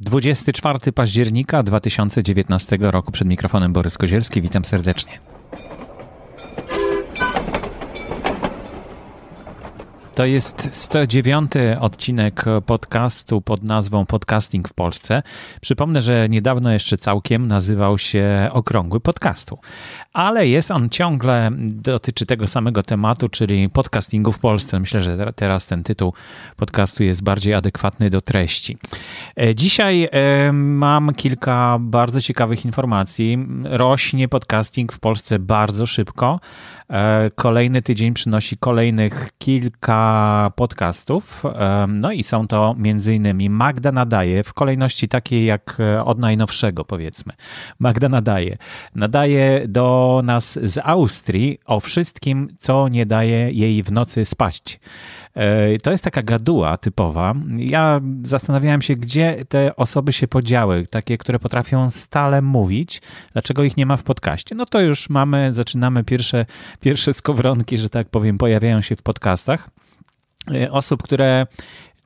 24 października 2019 roku przed mikrofonem Borys Kozielski. Witam serdecznie. To jest 109 odcinek podcastu pod nazwą Podcasting w Polsce. Przypomnę, że niedawno jeszcze całkiem nazywał się Okrągły Podcastu, ale jest on ciągle, dotyczy tego samego tematu, czyli podcastingu w Polsce. Myślę, że teraz ten tytuł podcastu jest bardziej adekwatny do treści. E, dzisiaj e, mam kilka bardzo ciekawych informacji. Rośnie podcasting w Polsce bardzo szybko. E, kolejny tydzień przynosi kolejnych kilka podcastów. E, no i są to innymi Magda Nadaje w kolejności takiej jak e, od najnowszego powiedzmy. Magda Nadaje. Nadaje do nas z Austrii o wszystkim, co nie daje jej w nocy spaść. To jest taka gaduła typowa. Ja zastanawiałem się, gdzie te osoby się podziały, takie, które potrafią stale mówić, dlaczego ich nie ma w podcaście. No to już mamy, zaczynamy pierwsze, pierwsze skowronki, że tak powiem, pojawiają się w podcastach. E, osób, które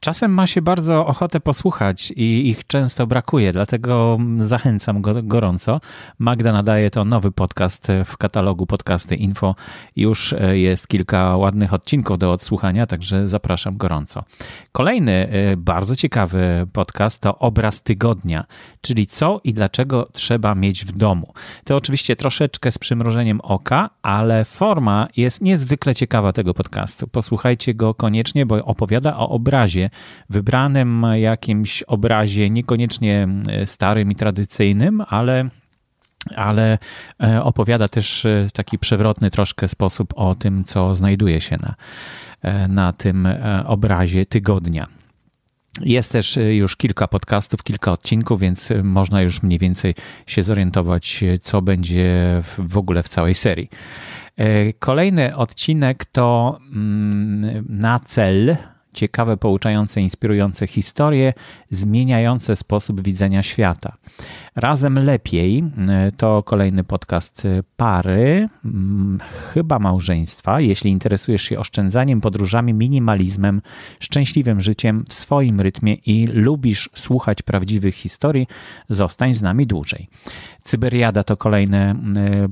Czasem ma się bardzo ochotę posłuchać i ich często brakuje, dlatego zachęcam go, gorąco. Magda nadaje to nowy podcast w katalogu Podcasty Info. Już e, jest kilka ładnych odcinków do odsłuchania, także zapraszam gorąco. Kolejny e, bardzo ciekawy podcast to Obraz Tygodnia, czyli co i dlaczego trzeba mieć w domu. To oczywiście troszeczkę z przymrożeniem oka, ale forma jest niezwykle ciekawa tego podcastu. Posłuchajcie go koniecznie, bo opowiada o obrazie wybranym jakimś obrazie, niekoniecznie e, starym i tradycyjnym, ale ale e, opowiada też e, w taki przewrotny troszkę sposób o tym, co znajduje się na, na tym obrazie tygodnia. Jest też już kilka podcastów, kilka odcinków, więc można już mniej więcej się zorientować, co będzie w ogóle w całej serii. Kolejny odcinek to mm, na cel ciekawe, pouczające, inspirujące historie, zmieniające sposób widzenia świata. Razem lepiej to kolejny podcast pary, mm, chyba małżeństwa. Jeśli interesujesz się oszczędzaniem, podróżami, minimalizmem, szczęśliwym życiem w swoim rytmie i lubisz słuchać prawdziwych historii, zostań z nami dłużej. Cyberiada to kolejny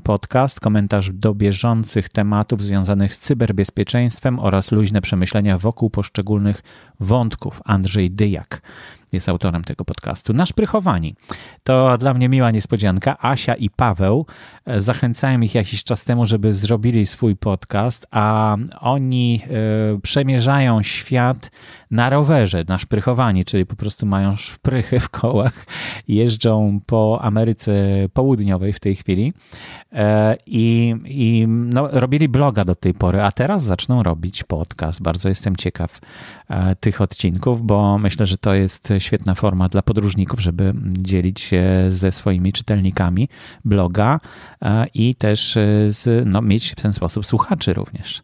podcast, komentarz do bieżących tematów związanych z cyberbezpieczeństwem oraz luźne przemyślenia wokół poszczególnych wątków. Andrzej Dyjak jest autorem tego podcastu. Naszprychowani. To dla mnie miła niespodzianka. Asia i Paweł. E, zachęcałem ich jakiś czas temu, żeby zrobili swój podcast, a oni y, przemierzają świat na rowerze, naszprychowani, czyli po prostu mają szprychy w kołach, jeżdżą po Ameryce Południowej w tej chwili e, i, i no, robili bloga do tej pory, a teraz zaczną robić podcast. Bardzo jestem ciekaw tych odcinków, bo myślę, że to jest świetna forma dla podróżników, żeby dzielić się ze swoimi czytelnikami bloga e, i też e, z, no, mieć w ten sposób słuchaczy również.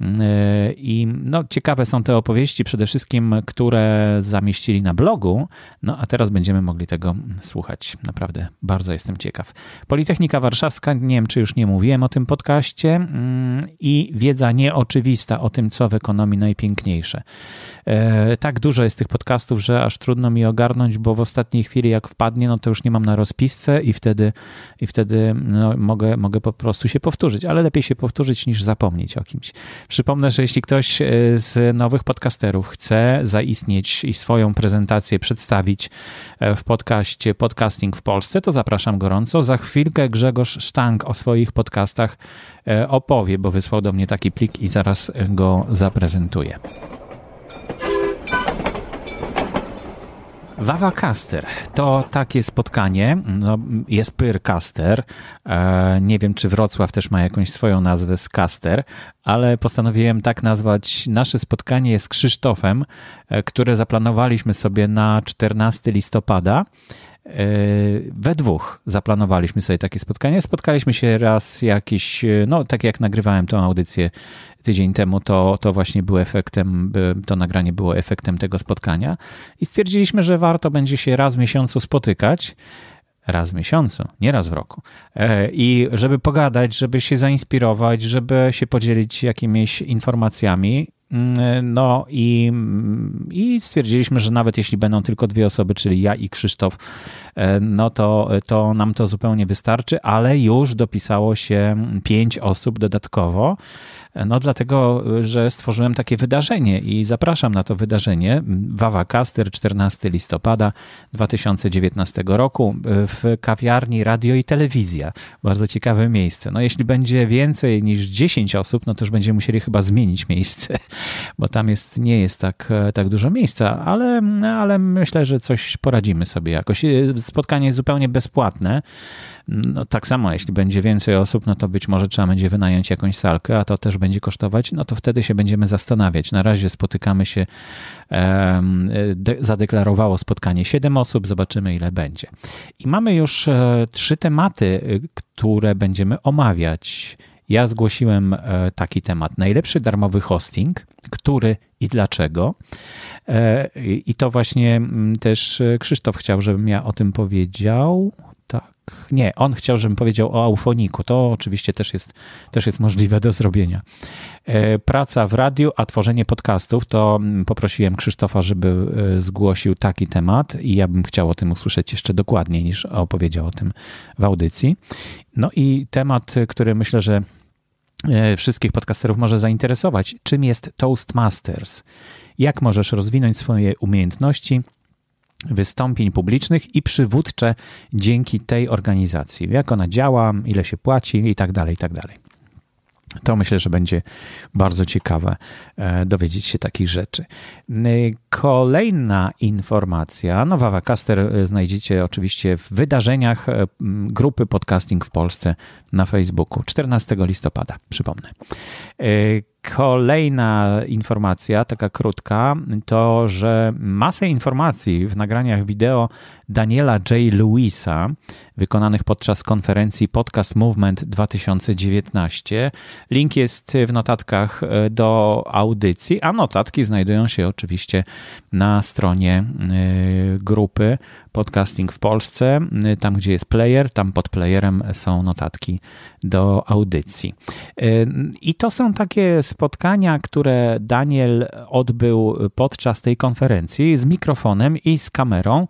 E, I no, ciekawe są te opowieści, przede wszystkim, które zamieścili na blogu. No a teraz będziemy mogli tego słuchać. Naprawdę bardzo jestem ciekaw. Politechnika Warszawska, nie wiem czy już nie mówiłem o tym podcaście, mm, i wiedza nieoczywista o tym, co w ekonomii najpiękniejsze. E, tak dużo jest tych podcastów, że aż trudno mi ogarnąć, bo w ostatniej chwili, jak wpadnie, no to już nie mam na rozpisce i wtedy, i wtedy no, mogę, mogę po prostu się powtórzyć, ale lepiej się powtórzyć niż zapomnieć o kimś. Przypomnę, że jeśli ktoś e, z nowych podcasterów chce zaistnieć i swoją prezentację przedstawić e, w podcaście Podcasting w Polsce, to zapraszam gorąco. Za chwilkę Grzegorz Sztank o swoich podcastach e, opowie, bo wysłał do mnie taki plik i zaraz go zaprezentuję. Wawa Caster to takie spotkanie. No, jest Pyrcaster. E, nie wiem, czy Wrocław też ma jakąś swoją nazwę z Caster, ale postanowiłem tak nazwać nasze spotkanie z Krzysztofem, e, które zaplanowaliśmy sobie na 14 listopada. E, we dwóch zaplanowaliśmy sobie takie spotkanie. Spotkaliśmy się raz jakiś, no tak jak nagrywałem tą audycję tydzień temu, to, to właśnie był efektem, to nagranie było efektem tego spotkania i stwierdziliśmy, że warto będzie się raz w miesiącu spotykać raz w miesiącu, nie raz w roku. E, I żeby pogadać, żeby się zainspirować, żeby się podzielić jakimiś informacjami no i, i stwierdziliśmy, że nawet jeśli będą tylko dwie osoby, czyli ja i Krzysztof, e, no to, to nam to zupełnie wystarczy, ale już dopisało się pięć osób dodatkowo. No dlatego, że stworzyłem takie wydarzenie i zapraszam na to wydarzenie Wawa Caster 14 listopada 2019 roku w kawiarni Radio i Telewizja. Bardzo ciekawe miejsce. No jeśli będzie więcej niż 10 osób, no to już będziemy musieli chyba zmienić miejsce, bo tam jest, nie jest tak, tak dużo miejsca, ale, ale myślę, że coś poradzimy sobie jakoś. Spotkanie jest zupełnie bezpłatne. No, tak samo, jeśli będzie więcej osób, no to być może trzeba będzie wynająć jakąś salkę, a to też będzie kosztować, no to wtedy się będziemy zastanawiać. Na razie spotykamy się, de, zadeklarowało spotkanie 7 osób, zobaczymy ile będzie. I mamy już e, trzy tematy, e, które będziemy omawiać. Ja zgłosiłem e, taki temat: najlepszy darmowy hosting, który i dlaczego. I to właśnie też Krzysztof chciał, żebym ja o tym powiedział nie, on chciał, żebym powiedział o Aufoniku. To oczywiście też jest, też jest możliwe do zrobienia. E, praca w radiu, a tworzenie podcastów, to mm, poprosiłem Krzysztofa, żeby e, zgłosił taki temat i ja bym chciał o tym usłyszeć jeszcze dokładniej niż opowiedział o tym w audycji. No i temat, który myślę, że e, wszystkich podcasterów może zainteresować. Czym jest Toastmasters? Jak możesz rozwinąć swoje umiejętności wystąpień publicznych i przywódcze dzięki tej organizacji. Jak ona działa, ile się płaci i tak dalej, i tak dalej. To myślę, że będzie bardzo ciekawe e, dowiedzieć się takich rzeczy. Kolejna informacja. Nowa Wacaster e, znajdziecie oczywiście w wydarzeniach e, grupy Podcasting w Polsce na Facebooku 14 listopada, przypomnę. Kolejna informacja, taka krótka, to że masę informacji w nagraniach wideo Daniela J. Lewisa, wykonanych podczas konferencji Podcast Movement 2019. Link jest w notatkach e, do audycji, a notatki znajdują się oczywiście na stronie e, grupy Podcasting w Polsce. E, tam, gdzie jest player, tam pod playerem są notatki do audycji. I to są takie spotkania, które Daniel odbył podczas tej konferencji z mikrofonem i z kamerą.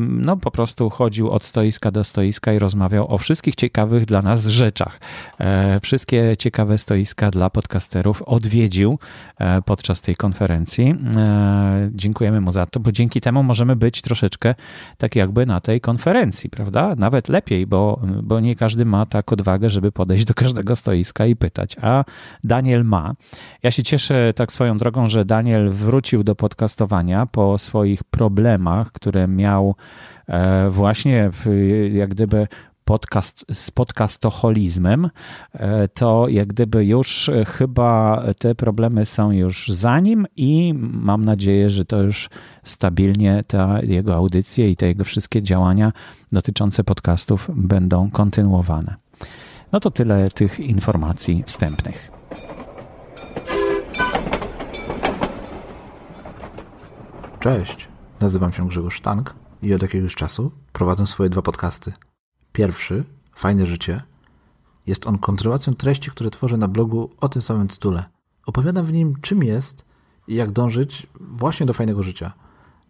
No, po prostu chodził od stoiska do stoiska i rozmawiał o wszystkich ciekawych dla nas rzeczach. E, wszystkie ciekawe stoiska dla podcasterów odwiedził e, podczas tej konferencji. E, dziękujemy mu za to, bo dzięki temu możemy być troszeczkę tak jakby na tej konferencji, prawda? Nawet lepiej, bo, bo nie każdy ma tak odwagę, żeby podejść do każdego stoiska i pytać, a Daniel ma. Ja się cieszę tak swoją drogą, że Daniel wrócił do podcastowania po swoich problemach, które miał E, właśnie w, jak gdyby podcast, z podcastoholizmem, e, to jak gdyby już chyba te problemy są już za nim i mam nadzieję, że to już stabilnie ta jego audycje i te jego wszystkie działania dotyczące podcastów będą kontynuowane. No to tyle tych informacji wstępnych. Cześć, nazywam się Grzegorz Sztank i od jakiegoś czasu prowadzę swoje dwa podcasty. Pierwszy, Fajne Życie, jest on kontynuacją treści, które tworzę na blogu o tym samym tytule. Opowiadam w nim, czym jest i jak dążyć właśnie do fajnego życia.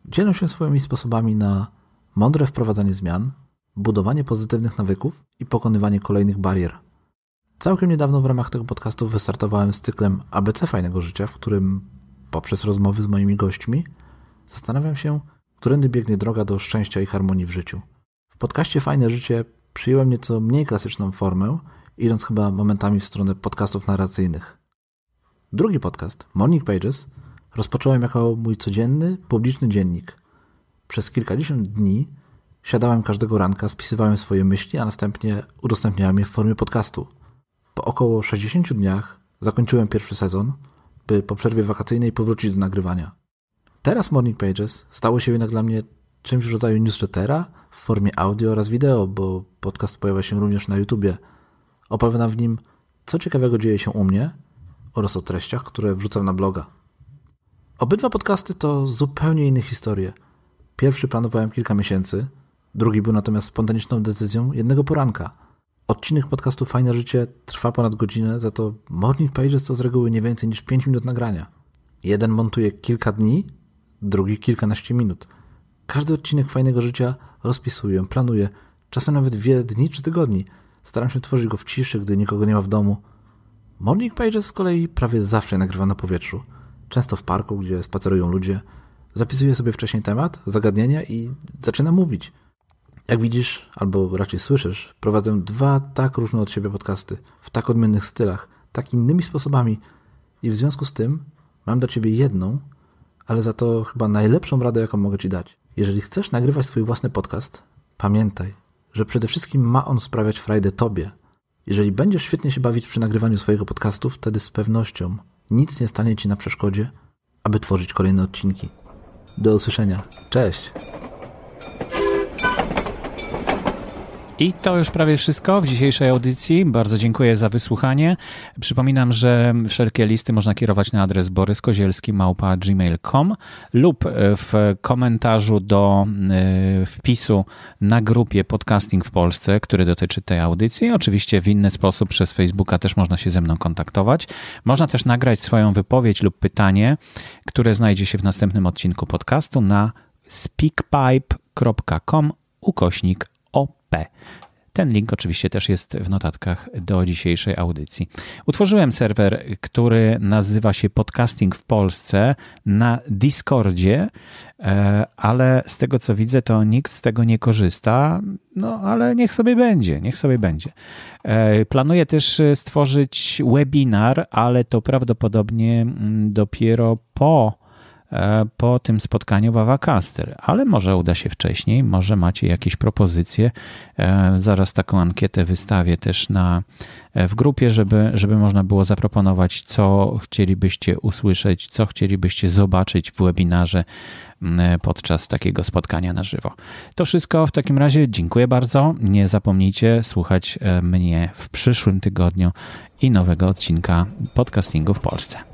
Dzielę się swoimi sposobami na mądre wprowadzanie zmian, budowanie pozytywnych nawyków i pokonywanie kolejnych barier. Całkiem niedawno w ramach tego podcastu wystartowałem z cyklem ABC Fajnego Życia, w którym poprzez rozmowy z moimi gośćmi zastanawiam się, którędy biegnie droga do szczęścia i harmonii w życiu. W podcaście Fajne Życie przyjąłem nieco mniej klasyczną formę, idąc chyba momentami w stronę podcastów narracyjnych. Drugi podcast, Morning Pages, rozpocząłem jako mój codzienny, publiczny dziennik. Przez kilkadziesiąt dni siadałem każdego ranka, spisywałem swoje myśli, a następnie udostępniałem je w formie podcastu. Po około 60 dniach zakończyłem pierwszy sezon, by po przerwie wakacyjnej powrócić do nagrywania. Teraz Morning Pages stało się jednak dla mnie czymś w rodzaju newslettera w formie audio oraz wideo, bo podcast pojawia się również na YouTubie. Opowiadam w nim, co ciekawego dzieje się u mnie oraz o treściach, które wrzucam na bloga. Obydwa podcasty to zupełnie inne historie. Pierwszy planowałem kilka miesięcy, drugi był natomiast spontaniczną decyzją jednego poranka. Odcinek podcastu Fajne Życie trwa ponad godzinę, za to Morning Pages to z reguły nie więcej niż 5 minut nagrania. Jeden montuje kilka dni, drugi kilkanaście minut. Każdy odcinek fajnego życia rozpisuję, planuję, czasem nawet wiele dni czy tygodni. Staram się tworzyć go w ciszy, gdy nikogo nie ma w domu. Morning Pages z kolei prawie zawsze nagrywa na powietrzu. Często w parku, gdzie spacerują ludzie. Zapisuję sobie wcześniej temat, zagadnienia i zaczynam mówić. Jak widzisz, albo raczej słyszysz, prowadzę dwa tak różne od siebie podcasty, w tak odmiennych stylach, tak innymi sposobami i w związku z tym mam dla ciebie jedną, ale za to chyba najlepszą radę, jaką mogę ci dać. Jeżeli chcesz nagrywać swój własny podcast, pamiętaj, że przede wszystkim ma on sprawiać frajdę tobie. Jeżeli będziesz świetnie się bawić przy nagrywaniu swojego podcastu, wtedy z pewnością nic nie stanie ci na przeszkodzie, aby tworzyć kolejne odcinki. Do usłyszenia. Cześć! I to już prawie wszystko w dzisiejszej audycji. Bardzo dziękuję za wysłuchanie. Przypominam, że wszelkie listy można kierować na adres boryskozielski.gmail.com lub w komentarzu do y, wpisu na grupie Podcasting w Polsce, który dotyczy tej audycji. Oczywiście w inny sposób przez Facebooka też można się ze mną kontaktować. Można też nagrać swoją wypowiedź lub pytanie, które znajdzie się w następnym odcinku podcastu na speakpipe.com ukośnik ten link oczywiście też jest w notatkach do dzisiejszej audycji. Utworzyłem serwer, który nazywa się Podcasting w Polsce na Discordzie, e, ale z tego co widzę, to nikt z tego nie korzysta. No, ale niech sobie będzie, niech sobie będzie. E, planuję też stworzyć webinar, ale to prawdopodobnie mm, dopiero po po tym spotkaniu w Avacaster, ale może uda się wcześniej, może macie jakieś propozycje. E, zaraz taką ankietę wystawię też na, e, w grupie, żeby, żeby można było zaproponować, co chcielibyście usłyszeć, co chcielibyście zobaczyć w webinarze podczas takiego spotkania na żywo. To wszystko w takim razie. Dziękuję bardzo. Nie zapomnijcie słuchać mnie w przyszłym tygodniu i nowego odcinka podcastingu w Polsce.